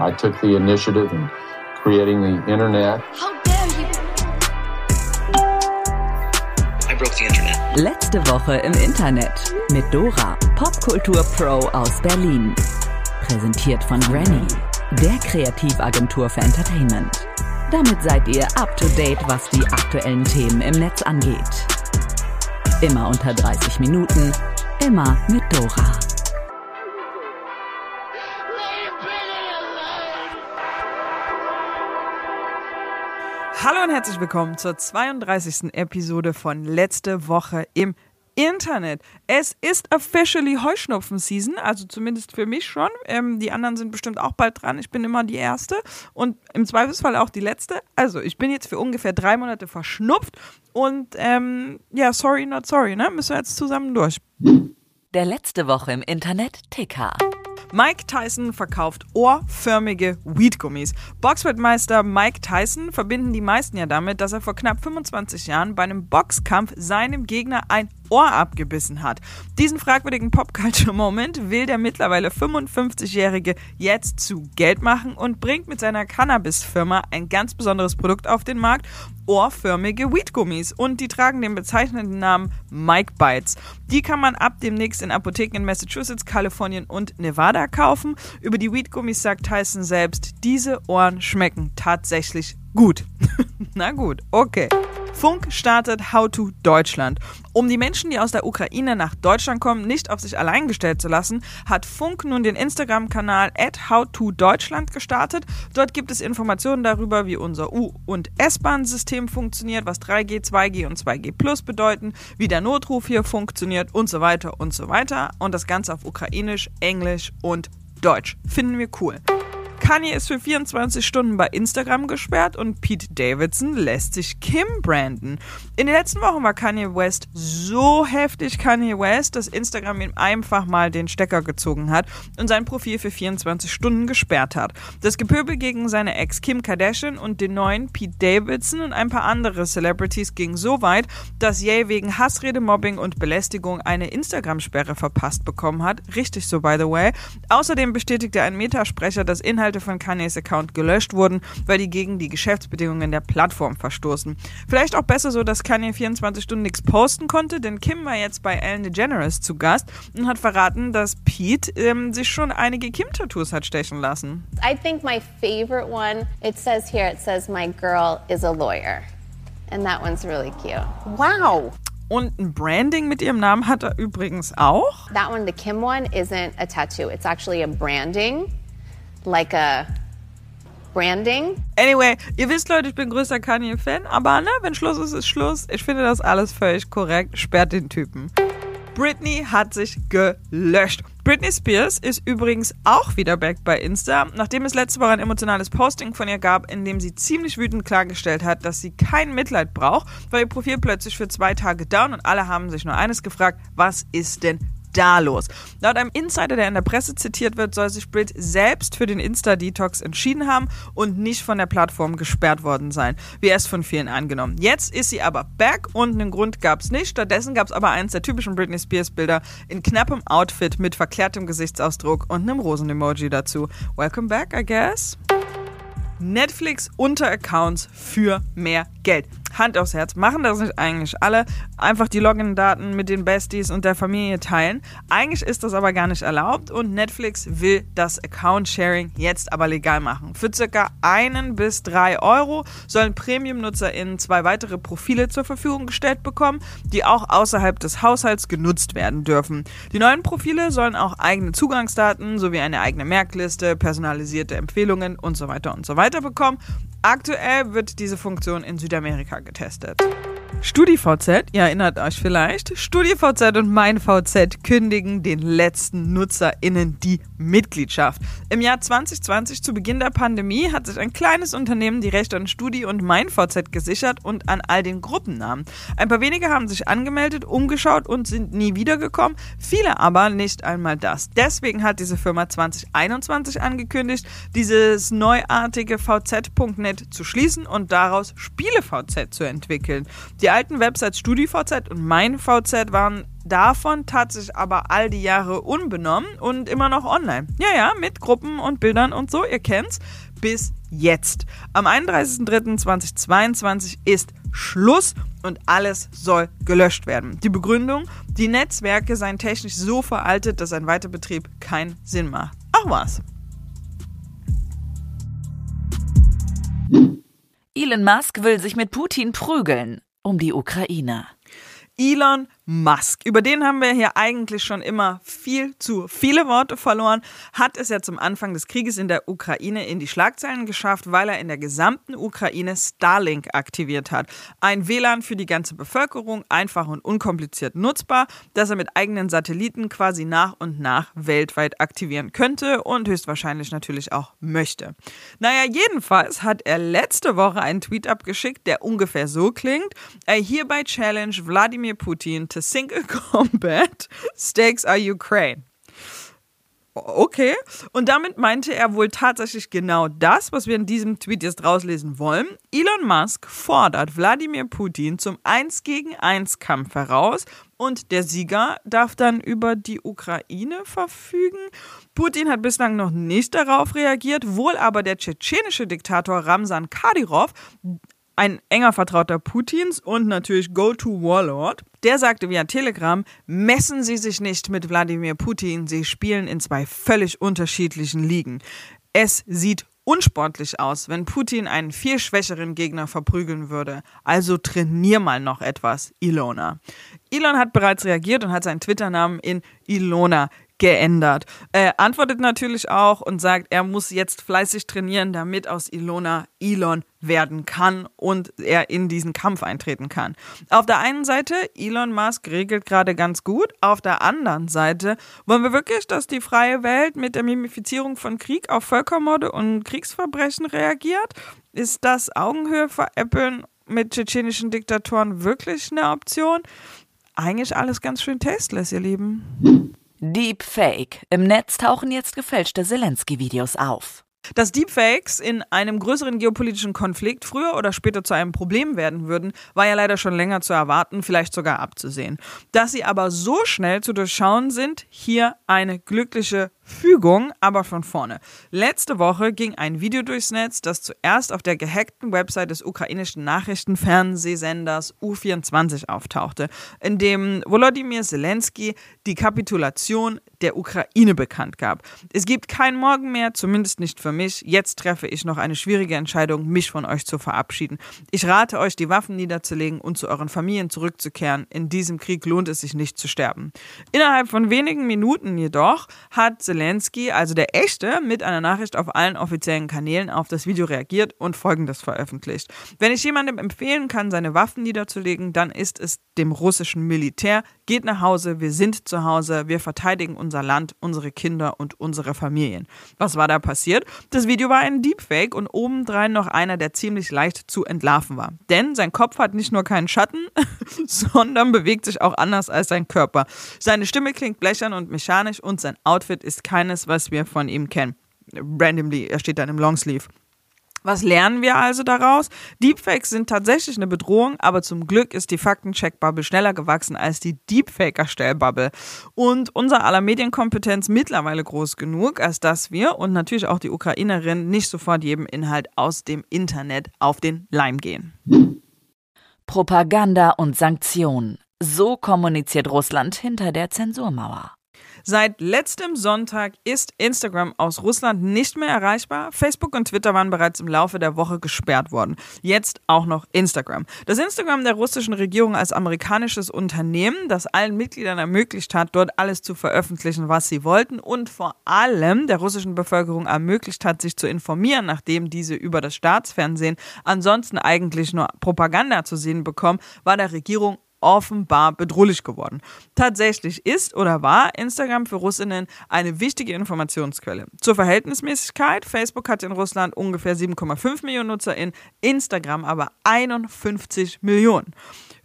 I took the initiative in creating the internet. How dare you! I broke the internet. Letzte Woche im Internet mit Dora, Popkultur Pro aus Berlin. Präsentiert von Granny, der Kreativagentur für Entertainment. Damit seid ihr up to date, was die aktuellen Themen im Netz angeht. Immer unter 30 Minuten, immer mit Dora. Und herzlich willkommen zur 32. Episode von Letzte Woche im Internet. Es ist officially Heuschnupfen-Season, also zumindest für mich schon. Ähm, die anderen sind bestimmt auch bald dran. Ich bin immer die Erste und im Zweifelsfall auch die Letzte. Also ich bin jetzt für ungefähr drei Monate verschnupft und ähm, ja, sorry, not sorry, ne? Müssen wir jetzt zusammen durch. Der letzte Woche im Internet Ticker. Mike Tyson verkauft ohrförmige Weedgummis. Boxweltmeister Mike Tyson verbinden die meisten ja damit, dass er vor knapp 25 Jahren bei einem Boxkampf seinem Gegner ein Ohr abgebissen hat. Diesen fragwürdigen Popculture-Moment will der mittlerweile 55-Jährige jetzt zu Geld machen und bringt mit seiner Cannabis-Firma ein ganz besonderes Produkt auf den Markt, ohrförmige Weedgummis. Und die tragen den bezeichnenden Namen Mike Bites. Die kann man ab demnächst in Apotheken in Massachusetts, Kalifornien und Nevada kaufen. Über die Weedgummis sagt Tyson selbst, diese Ohren schmecken tatsächlich gut. Na gut, okay. Funk startet How to Deutschland. Um die Menschen, die aus der Ukraine nach Deutschland kommen, nicht auf sich allein gestellt zu lassen, hat Funk nun den Instagram-Kanal at How to Deutschland gestartet. Dort gibt es Informationen darüber, wie unser U- und S-Bahn-System funktioniert, was 3G, 2G und 2G Plus bedeuten, wie der Notruf hier funktioniert und so weiter und so weiter. Und das Ganze auf Ukrainisch, Englisch und Deutsch. Finden wir cool. Kanye ist für 24 Stunden bei Instagram gesperrt und Pete Davidson lässt sich Kim branden. In den letzten Wochen war Kanye West so heftig Kanye West, dass Instagram ihm einfach mal den Stecker gezogen hat und sein Profil für 24 Stunden gesperrt hat. Das Gepöbel gegen seine Ex Kim Kardashian und den neuen Pete Davidson und ein paar andere Celebrities ging so weit, dass Ye wegen Hassrede, Mobbing und Belästigung eine Instagram-Sperre verpasst bekommen hat. Richtig so, by the way. Außerdem bestätigte ein Metasprecher, dass Inhalte von Kanyes Account gelöscht wurden, weil die gegen die Geschäftsbedingungen der Plattform verstoßen. Vielleicht auch besser so, dass Kanye 24 Stunden nichts posten konnte, denn Kim war jetzt bei Ellen DeGeneres zu Gast und hat verraten, dass Pete ähm, sich schon einige Kim-Tattoos hat stechen lassen. I think my favorite one, it says here, it says, My girl is a lawyer. And that one's really cute. Wow. Und ein Branding mit ihrem Namen hat er übrigens auch. That one, the Kim one, isn't a tattoo. It's actually a branding, like a branding. Anyway, ihr wisst, Leute, ich bin größter Kanye-Fan, aber ne, wenn Schluss ist, ist Schluss. Ich finde das alles völlig korrekt. Sperrt den Typen. Britney hat sich gelöscht. Britney Spears ist übrigens auch wieder back bei Insta, nachdem es letzte Woche ein emotionales Posting von ihr gab, in dem sie ziemlich wütend klargestellt hat, dass sie kein Mitleid braucht, weil ihr Profil plötzlich für zwei Tage down und alle haben sich nur eines gefragt, was ist denn da los? Laut einem Insider, der in der Presse zitiert wird, soll sich Brit selbst für den Insta-Detox entschieden haben und nicht von der Plattform gesperrt worden sein, wie erst von vielen angenommen. Jetzt ist sie aber back und einen Grund gab es nicht. Stattdessen gab es aber eins der typischen Britney Spears-Bilder in knappem Outfit mit verklärtem Gesichtsausdruck und einem Rosen-Emoji dazu. Welcome back, I guess. Netflix Unteraccounts für mehr Geld. Hand aufs Herz, machen das nicht eigentlich alle? Einfach die Login-Daten mit den Besties und der Familie teilen. Eigentlich ist das aber gar nicht erlaubt und Netflix will das Account-Sharing jetzt aber legal machen. Für circa einen bis drei Euro sollen Premium-NutzerInnen zwei weitere Profile zur Verfügung gestellt bekommen, die auch außerhalb des Haushalts genutzt werden dürfen. Die neuen Profile sollen auch eigene Zugangsdaten sowie eine eigene Merkliste, personalisierte Empfehlungen und so weiter und so weiter bekommen. Aktuell wird diese Funktion in Südamerika target tested. StudiVZ, ihr erinnert euch vielleicht, StudiVZ und MeinVZ kündigen den letzten NutzerInnen die Mitgliedschaft. Im Jahr 2020, zu Beginn der Pandemie, hat sich ein kleines Unternehmen die Rechte an Studi und MeinVZ gesichert und an all den Gruppennamen. Ein paar wenige haben sich angemeldet, umgeschaut und sind nie wiedergekommen, viele aber nicht einmal das. Deswegen hat diese Firma 2021 angekündigt, dieses neuartige VZ.net zu schließen und daraus SpieleVZ zu entwickeln. Die Die alten Websites StudiVZ und MeinVZ waren davon tatsächlich aber all die Jahre unbenommen und immer noch online. Ja, ja, mit Gruppen und Bildern und so, ihr kennt's. Bis jetzt. Am 31.03.2022 ist Schluss und alles soll gelöscht werden. Die Begründung, die Netzwerke seien technisch so veraltet, dass ein Weiterbetrieb keinen Sinn macht. Ach was. Elon Musk will sich mit Putin prügeln um die Ukraine. Elon Musk. Über den haben wir hier eigentlich schon immer viel zu viele Worte verloren. Hat es ja zum Anfang des Krieges in der Ukraine in die Schlagzeilen geschafft, weil er in der gesamten Ukraine Starlink aktiviert hat. Ein WLAN für die ganze Bevölkerung, einfach und unkompliziert nutzbar, das er mit eigenen Satelliten quasi nach und nach weltweit aktivieren könnte und höchstwahrscheinlich natürlich auch möchte. Naja, jedenfalls hat er letzte Woche einen Tweet abgeschickt, der ungefähr so klingt. I hereby challenge Wladimir Putin to single combat. Stakes are Ukraine. Okay. Und damit meinte er wohl tatsächlich genau das, was wir in diesem Tweet jetzt rauslesen wollen. Elon Musk fordert Wladimir Putin zum 1 gegen 1 Kampf heraus und der Sieger darf dann über die Ukraine verfügen. Putin hat bislang noch nicht darauf reagiert, wohl aber der tschetschenische Diktator Ramsan Kadyrov, ein enger Vertrauter Putins und natürlich Go-To-Warlord. Der sagte via Telegram, messen Sie sich nicht mit Wladimir Putin, Sie spielen in zwei völlig unterschiedlichen Ligen. Es sieht unsportlich aus, wenn Putin einen viel schwächeren Gegner verprügeln würde. Also trainier mal noch etwas, Ilona. Elon hat bereits reagiert und hat seinen Twitter-Namen in Ilona geändert. Er antwortet natürlich auch und sagt, er muss jetzt fleißig trainieren, damit aus Ilona Elon werden kann und er in diesen Kampf eintreten kann. Auf der einen Seite, Elon Musk regelt gerade ganz gut. Auf der anderen Seite, wollen wir wirklich, dass die freie Welt mit der Mimifizierung von Krieg auf Völkermorde und Kriegsverbrechen reagiert? Ist das Augenhöhe veräppeln mit tschetschenischen Diktatoren wirklich eine Option? Eigentlich alles ganz schön tasteless, ihr Lieben. Deepfake. Im Netz tauchen jetzt gefälschte Zelensky-Videos auf. Dass Deepfakes in einem größeren geopolitischen Konflikt früher oder später zu einem Problem werden würden, war ja leider schon länger zu erwarten, vielleicht sogar abzusehen. Dass sie aber so schnell zu durchschauen sind, hier eine glückliche Fügung, aber von vorne. Letzte Woche ging ein Video durchs Netz, das zuerst auf der gehackten Website des ukrainischen Nachrichtenfernsehsenders U24 auftauchte, in dem Volodymyr Zelensky die Kapitulation der Ukraine bekannt gab. Es gibt kein Morgen mehr, zumindest nicht für mich. Jetzt treffe ich noch eine schwierige Entscheidung, mich von euch zu verabschieden. Ich rate euch, die Waffen niederzulegen und zu euren Familien zurückzukehren. In diesem Krieg lohnt es sich nicht zu sterben. Innerhalb von wenigen Minuten jedoch hat Zelensky Zelensky, also der echte, mit einer Nachricht auf allen offiziellen Kanälen auf das Video reagiert und folgendes veröffentlicht. Wenn ich jemandem empfehlen kann, seine Waffen niederzulegen, dann ist es dem russischen Militär. Geht nach Hause, wir sind zu Hause, wir verteidigen unser Land, unsere Kinder und unsere Familien. Was war da passiert? Das Video war ein Deepfake und obendrein noch einer, der ziemlich leicht zu entlarven war. Denn sein Kopf hat nicht nur keinen Schatten, sondern bewegt sich auch anders als sein Körper. Seine Stimme klingt blechern und mechanisch und sein Outfit ist keines, was wir von ihm kennen. Randomly, er steht dann im Longsleeve. Was lernen wir also daraus? Deepfakes sind tatsächlich eine Bedrohung, aber zum Glück ist die Faktencheck-Bubble schneller gewachsen als die Deepfaker-Stellbubble. Und unser aller Medienkompetenz mittlerweile groß genug, als dass wir und natürlich auch die Ukrainerin nicht sofort jedem Inhalt aus dem Internet auf den Leim gehen. Propaganda und Sanktionen. So kommuniziert Russland hinter der Zensurmauer. Seit letztem Sonntag ist Instagram aus Russland nicht mehr erreichbar. Facebook und Twitter waren bereits im Laufe der Woche gesperrt worden. Jetzt auch noch Instagram. Das Instagram der russischen Regierung als amerikanisches Unternehmen, das allen Mitgliedern ermöglicht hat, dort alles zu veröffentlichen, was sie wollten und vor allem der russischen Bevölkerung ermöglicht hat, sich zu informieren, nachdem diese über das Staatsfernsehen ansonsten eigentlich nur Propaganda zu sehen bekommen, war der Regierung offenbar bedrohlich geworden. Tatsächlich ist oder war Instagram für Russinnen eine wichtige Informationsquelle. Zur Verhältnismäßigkeit, Facebook hat in Russland ungefähr 7,5 Millionen NutzerInnen, Instagram aber 51 Millionen.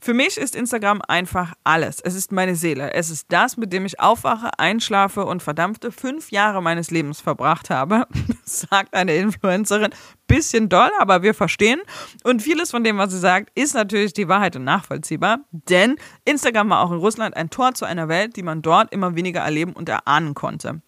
Für mich ist Instagram einfach alles. Es ist meine Seele. Es ist das, mit dem ich aufwache, einschlafe und verdampfte fünf Jahre meines Lebens verbracht habe, sagt eine Influencerin. Bisschen doll, aber wir verstehen. Und vieles von dem, was sie sagt, ist natürlich die Wahrheit und nachvollziehbar. Denn Instagram war auch in Russland ein Tor zu einer Welt, die man dort immer weniger erleben und erahnen konnte.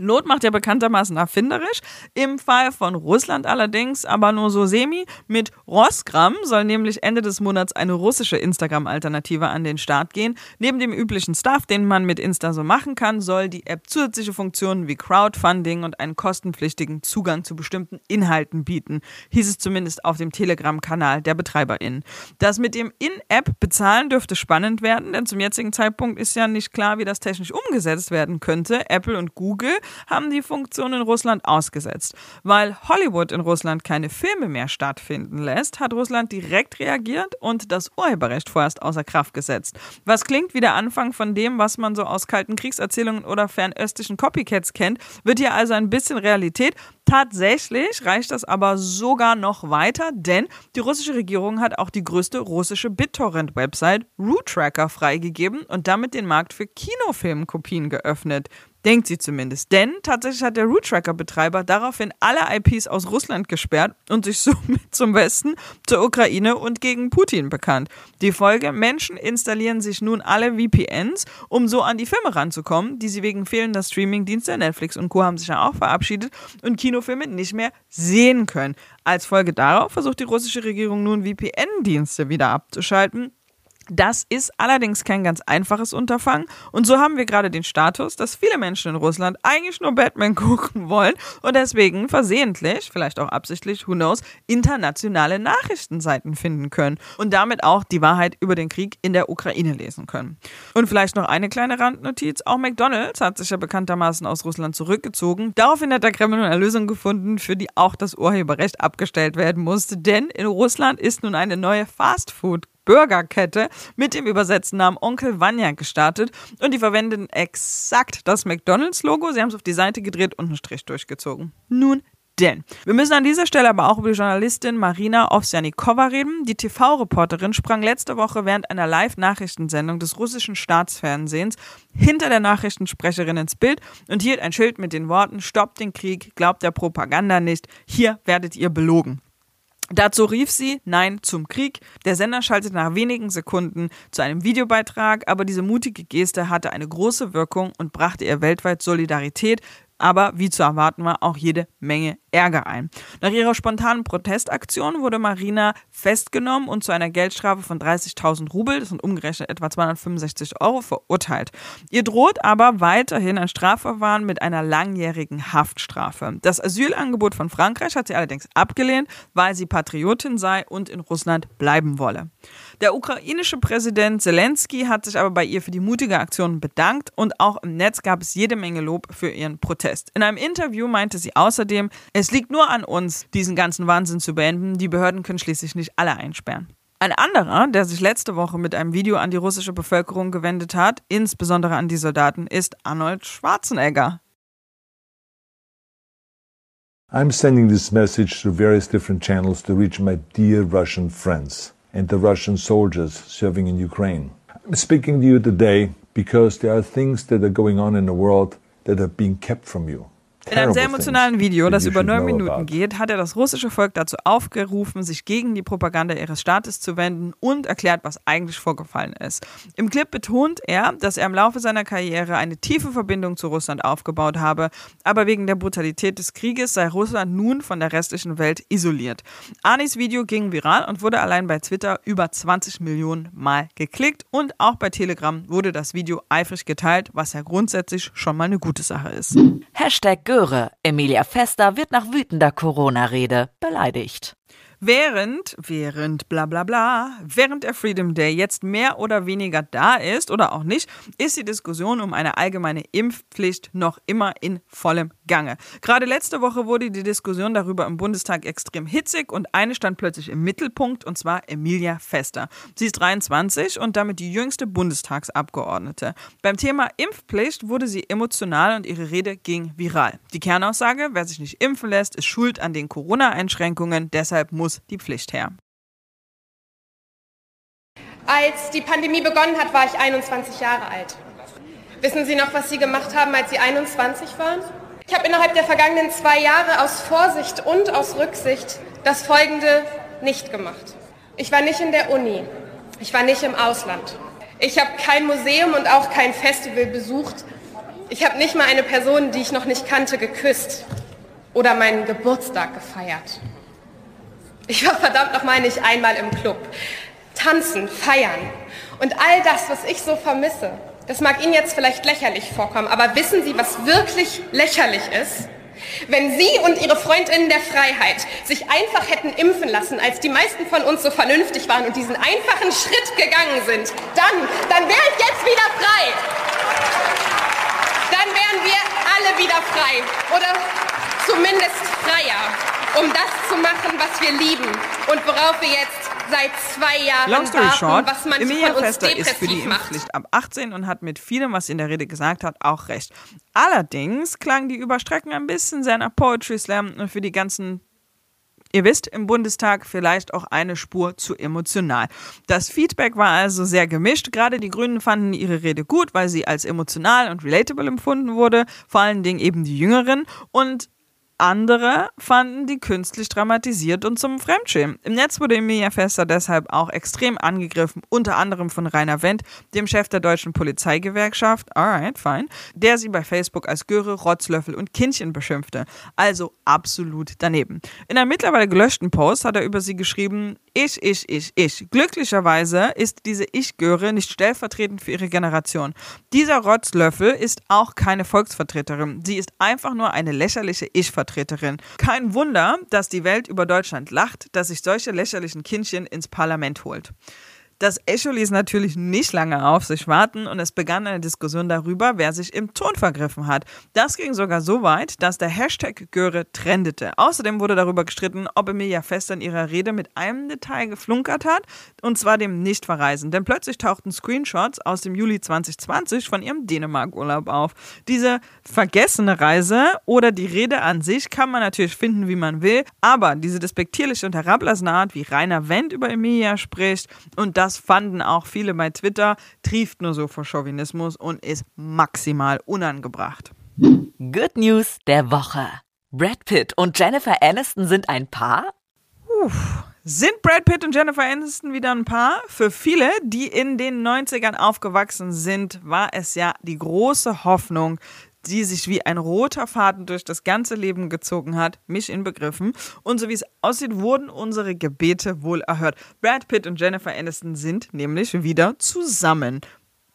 Not macht ja bekanntermaßen erfinderisch. Im Fall von Russland allerdings aber nur so semi. Mit Rosgram soll nämlich Ende des Monats eine russische Instagram-Alternative an den Start gehen. Neben dem üblichen Stuff, den man mit Insta so machen kann, soll die App zusätzliche Funktionen wie Crowdfunding und einen kostenpflichtigen Zugang zu bestimmten Inhalten bieten. Hieß es zumindest auf dem Telegram-Kanal der BetreiberInnen. Das mit dem In-App bezahlen dürfte spannend werden, denn zum jetzigen Zeitpunkt ist ja nicht klar, wie das technisch umgesetzt werden könnte. Apple und Google haben die Funktion in Russland ausgesetzt. Weil Hollywood in Russland keine Filme mehr stattfinden lässt, hat Russland direkt reagiert und das Urheberrecht vorerst außer Kraft gesetzt. Was klingt wie der Anfang von dem, was man so aus kalten Kriegserzählungen oder fernöstlichen Copycats kennt, wird hier also ein bisschen Realität. Tatsächlich reicht das aber sogar noch weiter, denn die russische Regierung hat auch die größte russische BitTorrent-Website Root Tracker freigegeben und damit den Markt für Kinofilmkopien geöffnet. Denkt sie zumindest. Denn tatsächlich hat der Root Tracker-Betreiber daraufhin alle IPs aus Russland gesperrt und sich somit zum Westen, zur Ukraine und gegen Putin bekannt. Die Folge: Menschen installieren sich nun alle VPNs, um so an die Filme ranzukommen, die sie wegen fehlender Streaming-Dienste, Netflix und Co. haben sich ja auch verabschiedet und Kinofilme nicht mehr sehen können. Als Folge darauf versucht die russische Regierung nun VPN-Dienste wieder abzuschalten das ist allerdings kein ganz einfaches Unterfangen. Und so haben wir gerade den Status, dass viele Menschen in Russland eigentlich nur Batman gucken wollen und deswegen versehentlich, vielleicht auch absichtlich, who knows, internationale Nachrichtenseiten finden können und damit auch die Wahrheit über den Krieg in der Ukraine lesen können. Und vielleicht noch eine kleine Randnotiz. Auch McDonald's hat sich ja bekanntermaßen aus Russland zurückgezogen. Daraufhin hat der Kreml eine Lösung gefunden, für die auch das Urheberrecht abgestellt werden musste. Denn in Russland ist nun eine neue Fastfood Burgerkette mit dem übersetzten Namen Onkel Vanya gestartet und die verwenden exakt das McDonalds-Logo. Sie haben es auf die Seite gedreht und einen Strich durchgezogen. Nun denn wir müssen an dieser Stelle aber auch über die Journalistin Marina Ovsjanikova reden. Die TV-Reporterin sprang letzte Woche während einer Live-Nachrichtensendung des russischen Staatsfernsehens hinter der Nachrichtensprecherin ins Bild und hielt ein Schild mit den Worten Stoppt den Krieg, glaubt der Propaganda nicht, hier werdet ihr belogen. Dazu rief sie Nein zum Krieg. Der Sender schaltete nach wenigen Sekunden zu einem Videobeitrag, aber diese mutige Geste hatte eine große Wirkung und brachte ihr weltweit Solidarität, aber wie zu erwarten war, auch jede Menge Ärger ein. Nach ihrer spontanen Protestaktion wurde Marina festgenommen und zu einer Geldstrafe von 30.000 Rubel, das sind umgerechnet etwa 265 Euro, verurteilt. Ihr droht aber weiterhin ein Strafverfahren mit einer langjährigen Haftstrafe. Das Asylangebot von Frankreich hat sie allerdings abgelehnt, weil sie Patriotin sei und in Russland bleiben wolle. Der ukrainische Präsident Zelensky hat sich aber bei ihr für die mutige Aktion bedankt und auch im Netz gab es jede Menge Lob für ihren Protest. In einem Interview meinte sie außerdem, es liegt nur an uns, diesen ganzen Wahnsinn zu beenden. Die Behörden können schließlich nicht alle einsperren. Ein anderer, der sich letzte Woche mit einem Video an die russische Bevölkerung gewendet hat, insbesondere an die Soldaten, ist Arnold Schwarzenegger. I'm sending this message through various different channels to reach my dear Russian friends and the Russian soldiers serving in Ukraine. I'm speaking to you today because there are things that are going on in the world that are being kept from you. In einem sehr emotionalen Video, das über neun Minuten geht, hat er das russische Volk dazu aufgerufen, sich gegen die Propaganda ihres Staates zu wenden und erklärt, was eigentlich vorgefallen ist. Im Clip betont er, dass er im Laufe seiner Karriere eine tiefe Verbindung zu Russland aufgebaut habe, aber wegen der Brutalität des Krieges sei Russland nun von der restlichen Welt isoliert. Arnis Video ging viral und wurde allein bei Twitter über 20 Millionen Mal geklickt und auch bei Telegram wurde das Video eifrig geteilt, was ja grundsätzlich schon mal eine gute Sache ist. Hashtag Göre. Emilia Fester wird nach wütender Corona-Rede beleidigt. Während, während, bla bla bla, während der Freedom Day jetzt mehr oder weniger da ist oder auch nicht, ist die Diskussion um eine allgemeine Impfpflicht noch immer in vollem Gange. Gerade letzte Woche wurde die Diskussion darüber im Bundestag extrem hitzig und eine stand plötzlich im Mittelpunkt und zwar Emilia Fester. Sie ist 23 und damit die jüngste Bundestagsabgeordnete. Beim Thema Impfpflicht wurde sie emotional und ihre Rede ging viral. Die Kernaussage, wer sich nicht impfen lässt, ist schuld an den Corona-Einschränkungen, deshalb muss muss die Pflicht her. Als die Pandemie begonnen hat, war ich 21 Jahre alt. Wissen Sie noch, was Sie gemacht haben, als Sie 21 waren? Ich habe innerhalb der vergangenen zwei Jahre aus Vorsicht und aus Rücksicht das Folgende nicht gemacht. Ich war nicht in der Uni. Ich war nicht im Ausland. Ich habe kein Museum und auch kein Festival besucht. Ich habe nicht mal eine Person, die ich noch nicht kannte, geküsst oder meinen Geburtstag gefeiert. Ich war verdammt noch mal nicht einmal im Club. Tanzen, feiern und all das, was ich so vermisse, das mag Ihnen jetzt vielleicht lächerlich vorkommen, aber wissen Sie, was wirklich lächerlich ist? Wenn Sie und Ihre Freundinnen der Freiheit sich einfach hätten impfen lassen, als die meisten von uns so vernünftig waren und diesen einfachen Schritt gegangen sind, dann, dann wäre ich jetzt wieder frei. Dann wären wir alle wieder frei. Oder zumindest freier, um das zu machen, was wir lieben und worauf wir jetzt seit zwei Jahren Long story warten, short, was manche Emilia von uns Fester ist für die macht. Impfpflicht ab 18 und hat mit vielem, was sie in der Rede gesagt hat, auch recht. Allerdings klang die Überstreckung ein bisschen sehr nach Poetry Slam und für die ganzen Ihr wisst, im Bundestag vielleicht auch eine Spur zu emotional. Das Feedback war also sehr gemischt. Gerade die Grünen fanden ihre Rede gut, weil sie als emotional und relatable empfunden wurde. Vor allen Dingen eben die Jüngeren. Und andere fanden die künstlich dramatisiert und zum Fremdschämen. Im Netz wurde Emilia Fester deshalb auch extrem angegriffen, unter anderem von Rainer Wendt, dem Chef der deutschen Polizeigewerkschaft, alright, fine, der sie bei Facebook als Göre, Rotzlöffel und Kindchen beschimpfte. Also absolut daneben. In einem mittlerweile gelöschten Post hat er über sie geschrieben, ich, ich, ich, ich. Glücklicherweise ist diese Ich-Göre nicht stellvertretend für ihre Generation. Dieser Rotzlöffel ist auch keine Volksvertreterin. Sie ist einfach nur eine lächerliche Ich-Vertreterin. Kein Wunder, dass die Welt über Deutschland lacht, dass sich solche lächerlichen Kindchen ins Parlament holt. Das Echo ließ natürlich nicht lange auf sich warten und es begann eine Diskussion darüber, wer sich im Ton vergriffen hat. Das ging sogar so weit, dass der Hashtag Göre trendete. Außerdem wurde darüber gestritten, ob Emilia Fester in ihrer Rede mit einem Detail geflunkert hat, und zwar dem Nichtverreisen. Denn plötzlich tauchten Screenshots aus dem Juli 2020 von ihrem Dänemark-Urlaub auf. Diese vergessene Reise oder die Rede an sich kann man natürlich finden, wie man will, aber diese despektierliche und herablassende Art, wie Rainer Wendt über Emilia spricht und das fanden auch viele bei Twitter, trieft nur so vor Chauvinismus und ist maximal unangebracht. Good News der Woche. Brad Pitt und Jennifer Aniston sind ein Paar? Sind Brad Pitt und Jennifer Aniston wieder ein Paar? Für viele, die in den 90ern aufgewachsen sind, war es ja die große Hoffnung, die sich wie ein roter Faden durch das ganze Leben gezogen hat, mich inbegriffen. Und so wie es aussieht, wurden unsere Gebete wohl erhört. Brad Pitt und Jennifer Aniston sind nämlich wieder zusammen.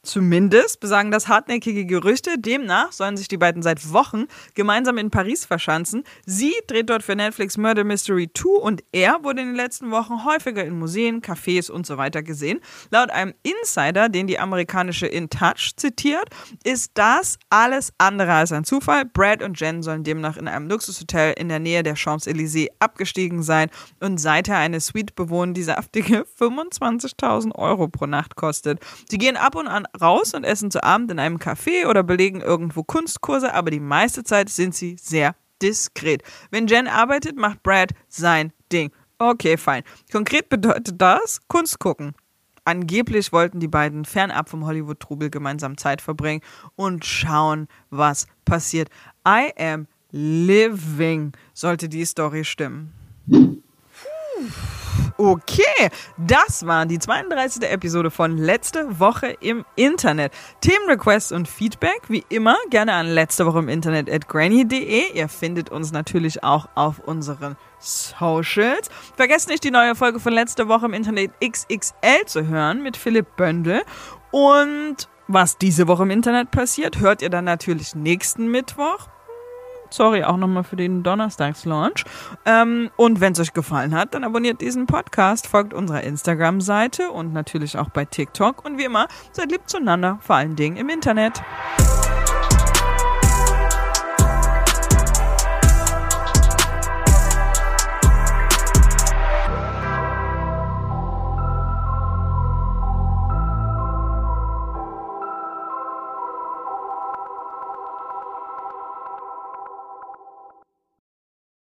Zumindest besagen das hartnäckige Gerüchte. Demnach sollen sich die beiden seit Wochen gemeinsam in Paris verschanzen. Sie dreht dort für Netflix Murder Mystery 2 und er wurde in den letzten Wochen häufiger in Museen, Cafés und so weiter gesehen. Laut einem Insider, den die amerikanische In Touch zitiert, ist das alles andere als ein Zufall. Brad und Jen sollen demnach in einem Luxushotel in der Nähe der Champs-Élysées abgestiegen sein und seither eine Suite bewohnen, die saftige 25.000 Euro pro Nacht kostet. Sie gehen ab und an raus und essen zu Abend in einem Café oder belegen irgendwo Kunstkurse, aber die meiste Zeit sind sie sehr diskret. Wenn Jen arbeitet, macht Brad sein Ding. Okay, fein. Konkret bedeutet das Kunst gucken. Angeblich wollten die beiden fernab vom Hollywood-Trubel gemeinsam Zeit verbringen und schauen, was passiert. I am living, sollte die Story stimmen. Okay, das war die 32. Episode von Letzte Woche im Internet. Themenrequests und Feedback, wie immer, gerne an letzte Woche im Internet at granny.de. Ihr findet uns natürlich auch auf unseren Socials. Vergesst nicht, die neue Folge von letzte Woche im Internet XXL zu hören mit Philipp Bündel. Und was diese Woche im Internet passiert, hört ihr dann natürlich nächsten Mittwoch. Sorry auch nochmal für den Donnerstagslaunch. Ähm, und wenn es euch gefallen hat, dann abonniert diesen Podcast, folgt unserer Instagram-Seite und natürlich auch bei TikTok. Und wie immer, seid lieb zueinander, vor allen Dingen im Internet.